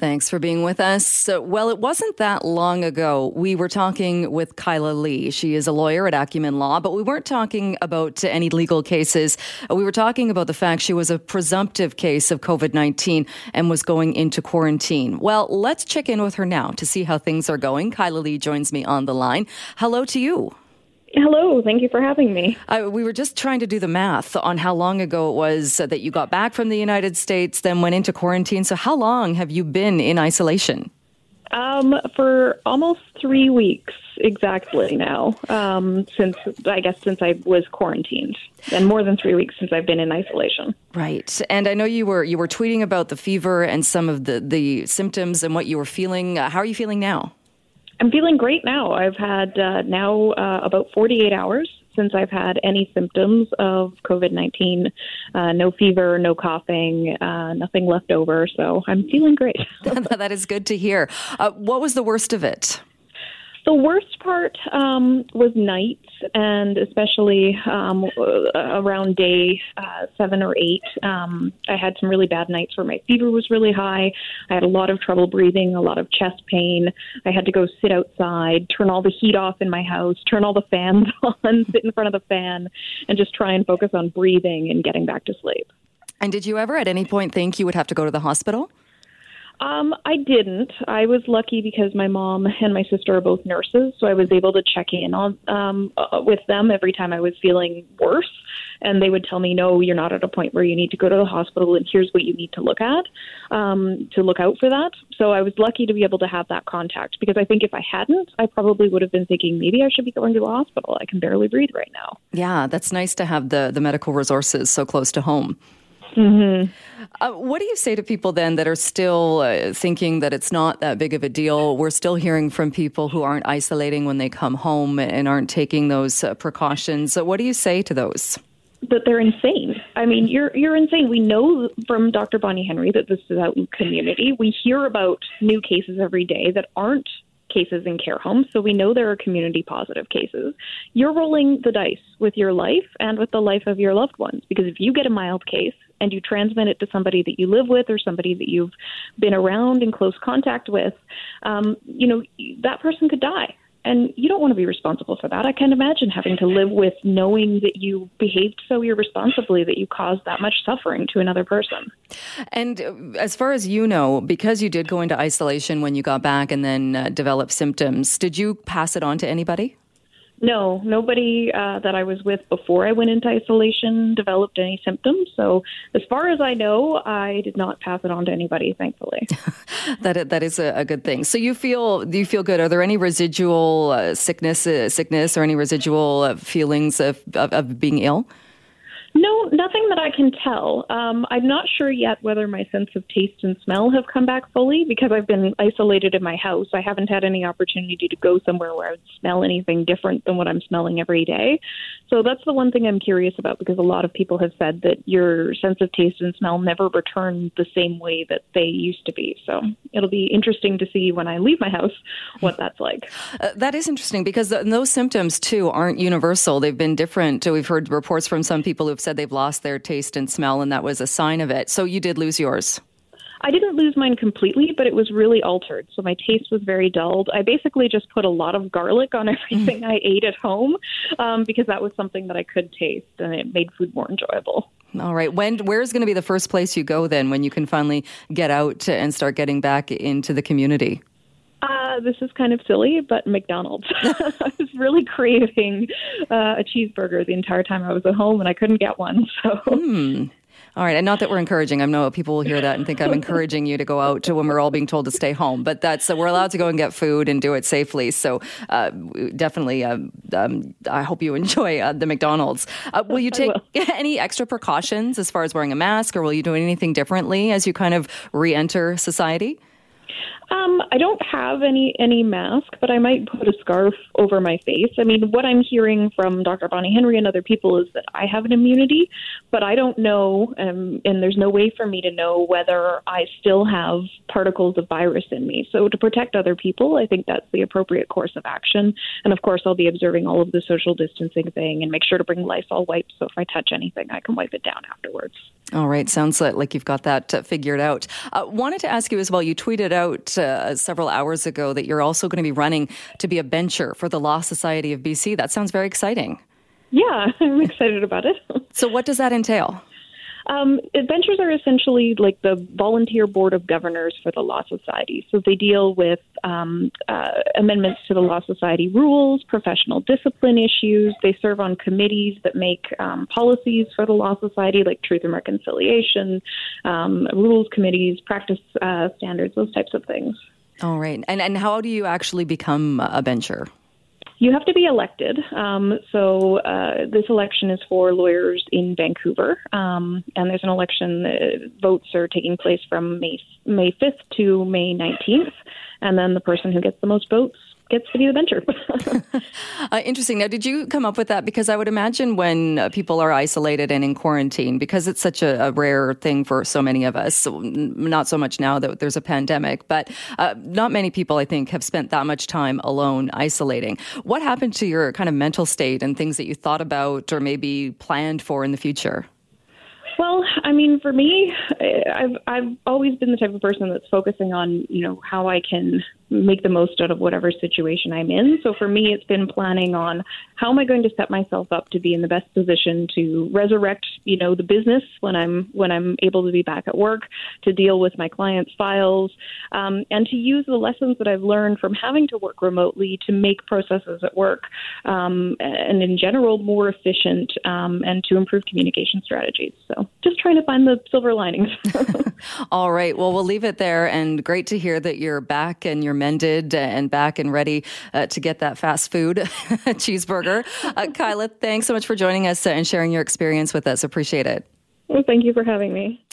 Thanks for being with us. Well, it wasn't that long ago. We were talking with Kyla Lee. She is a lawyer at Acumen Law, but we weren't talking about any legal cases. We were talking about the fact she was a presumptive case of COVID 19 and was going into quarantine. Well, let's check in with her now to see how things are going. Kyla Lee joins me on the line. Hello to you. Hello, thank you for having me. Uh, we were just trying to do the math on how long ago it was that you got back from the United States, then went into quarantine. So, how long have you been in isolation? Um, for almost three weeks exactly now. Um, since I guess since I was quarantined, and more than three weeks since I've been in isolation. Right, and I know you were you were tweeting about the fever and some of the the symptoms and what you were feeling. Uh, how are you feeling now? I'm feeling great now. I've had uh, now uh, about 48 hours since I've had any symptoms of COVID 19. Uh, no fever, no coughing, uh, nothing left over. So I'm feeling great. that is good to hear. Uh, what was the worst of it? The worst part um, was nights, and especially um, around day uh, seven or eight. Um, I had some really bad nights where my fever was really high. I had a lot of trouble breathing, a lot of chest pain. I had to go sit outside, turn all the heat off in my house, turn all the fans on, sit in front of the fan, and just try and focus on breathing and getting back to sleep. And did you ever at any point think you would have to go to the hospital? Um, I didn't. I was lucky because my mom and my sister are both nurses, so I was able to check in on um, uh, with them every time I was feeling worse, and they would tell me, "No, you're not at a point where you need to go to the hospital, and here's what you need to look at um, to look out for that." So I was lucky to be able to have that contact because I think if I hadn't, I probably would have been thinking maybe I should be going to the hospital. I can barely breathe right now. Yeah, that's nice to have the the medical resources so close to home. Mm-hmm. Uh, what do you say to people then that are still uh, thinking that it's not that big of a deal? We're still hearing from people who aren't isolating when they come home and aren't taking those uh, precautions. So what do you say to those? That they're insane. I mean, you're you're insane. We know from Dr. Bonnie Henry that this is out in community. We hear about new cases every day that aren't cases in care homes, so we know there are community positive cases. You're rolling the dice with your life and with the life of your loved ones because if you get a mild case and you transmit it to somebody that you live with or somebody that you've been around in close contact with, um, you know, that person could die. And you don't want to be responsible for that. I can't imagine having to live with knowing that you behaved so irresponsibly that you caused that much suffering to another person. And uh, as far as you know, because you did go into isolation when you got back and then uh, develop symptoms, did you pass it on to anybody? No, nobody uh, that I was with before I went into isolation developed any symptoms. So, as far as I know, I did not pass it on to anybody. Thankfully, that that is a, a, good thing. So, you feel do you feel good? Are there any residual uh, sickness, uh, sickness, or any residual uh, feelings of, of, of being ill? No, nothing that I can tell. Um, I'm not sure yet whether my sense of taste and smell have come back fully because I've been isolated in my house. I haven't had any opportunity to go somewhere where I would smell anything different than what I'm smelling every day. So that's the one thing I'm curious about because a lot of people have said that your sense of taste and smell never return the same way that they used to be. So it'll be interesting to see when I leave my house what that's like. Uh, that is interesting because those symptoms too aren't universal. They've been different. We've heard reports from some people who've said they've lost their taste and smell, and that was a sign of it. So you did lose yours. I didn't lose mine completely, but it was really altered. So my taste was very dulled. I basically just put a lot of garlic on everything I ate at home um, because that was something that I could taste, and it made food more enjoyable. All right. When where's going to be the first place you go then when you can finally get out and start getting back into the community? Uh, this is kind of silly, but McDonald's. I was really craving uh, a cheeseburger the entire time I was at home, and I couldn't get one. So. Hmm. All right, and not that we're encouraging. I know people will hear that and think I'm encouraging you to go out to when we're all being told to stay home. But that's uh, we're allowed to go and get food and do it safely. So uh, definitely, uh, um, I hope you enjoy uh, the McDonald's. Uh, will you take will. any extra precautions as far as wearing a mask, or will you do anything differently as you kind of re-enter society? Um, I don't have any any mask, but I might put a scarf over my face. I mean, what I'm hearing from Dr. Bonnie Henry and other people is that I have an immunity, but I don't know, um, and there's no way for me to know whether I still have particles of virus in me. So to protect other people, I think that's the appropriate course of action. And of course, I'll be observing all of the social distancing thing and make sure to bring Lysol wipes. So if I touch anything, I can wipe it down afterwards. All right, sounds like you've got that uh, figured out. Uh, wanted to ask you as well. You tweeted out uh, several hours ago that you're also going to be running to be a bencher for the Law Society of BC. That sounds very exciting. Yeah, I'm excited about it. so, what does that entail? Um, benchers are essentially like the volunteer board of governors for the Law Society. So they deal with um, uh, amendments to the Law Society rules, professional discipline issues. They serve on committees that make um, policies for the Law Society, like Truth and Reconciliation, um, rules committees, practice uh, standards, those types of things. All right. And, and how do you actually become a bencher? You have to be elected. Um, so uh, this election is for lawyers in Vancouver, um, and there's an election. Uh, votes are taking place from May May 5th to May 19th, and then the person who gets the most votes gets to be the bencher. uh, interesting. Now, did you come up with that? Because I would imagine when uh, people are isolated and in quarantine, because it's such a, a rare thing for so many of us, so not so much now that there's a pandemic, but uh, not many people, I think, have spent that much time alone isolating. What happened to your kind of mental state and things that you thought about or maybe planned for in the future? Well, I mean, for me, I've I've always been the type of person that's focusing on you know how I can make the most out of whatever situation I'm in. So for me, it's been planning on how am I going to set myself up to be in the best position to resurrect, you know, the business when I'm when I'm able to be back at work, to deal with my clients' files, um, and to use the lessons that I've learned from having to work remotely to make processes at work um, and in general more efficient um, and to improve communication strategies. So just trying to find the silver linings. All right. Well, we'll leave it there. And great to hear that you're back and you're mended and back and ready uh, to get that fast food cheeseburger. Uh, Kyla, thanks so much for joining us and sharing your experience with us. Appreciate it. Well, thank you for having me.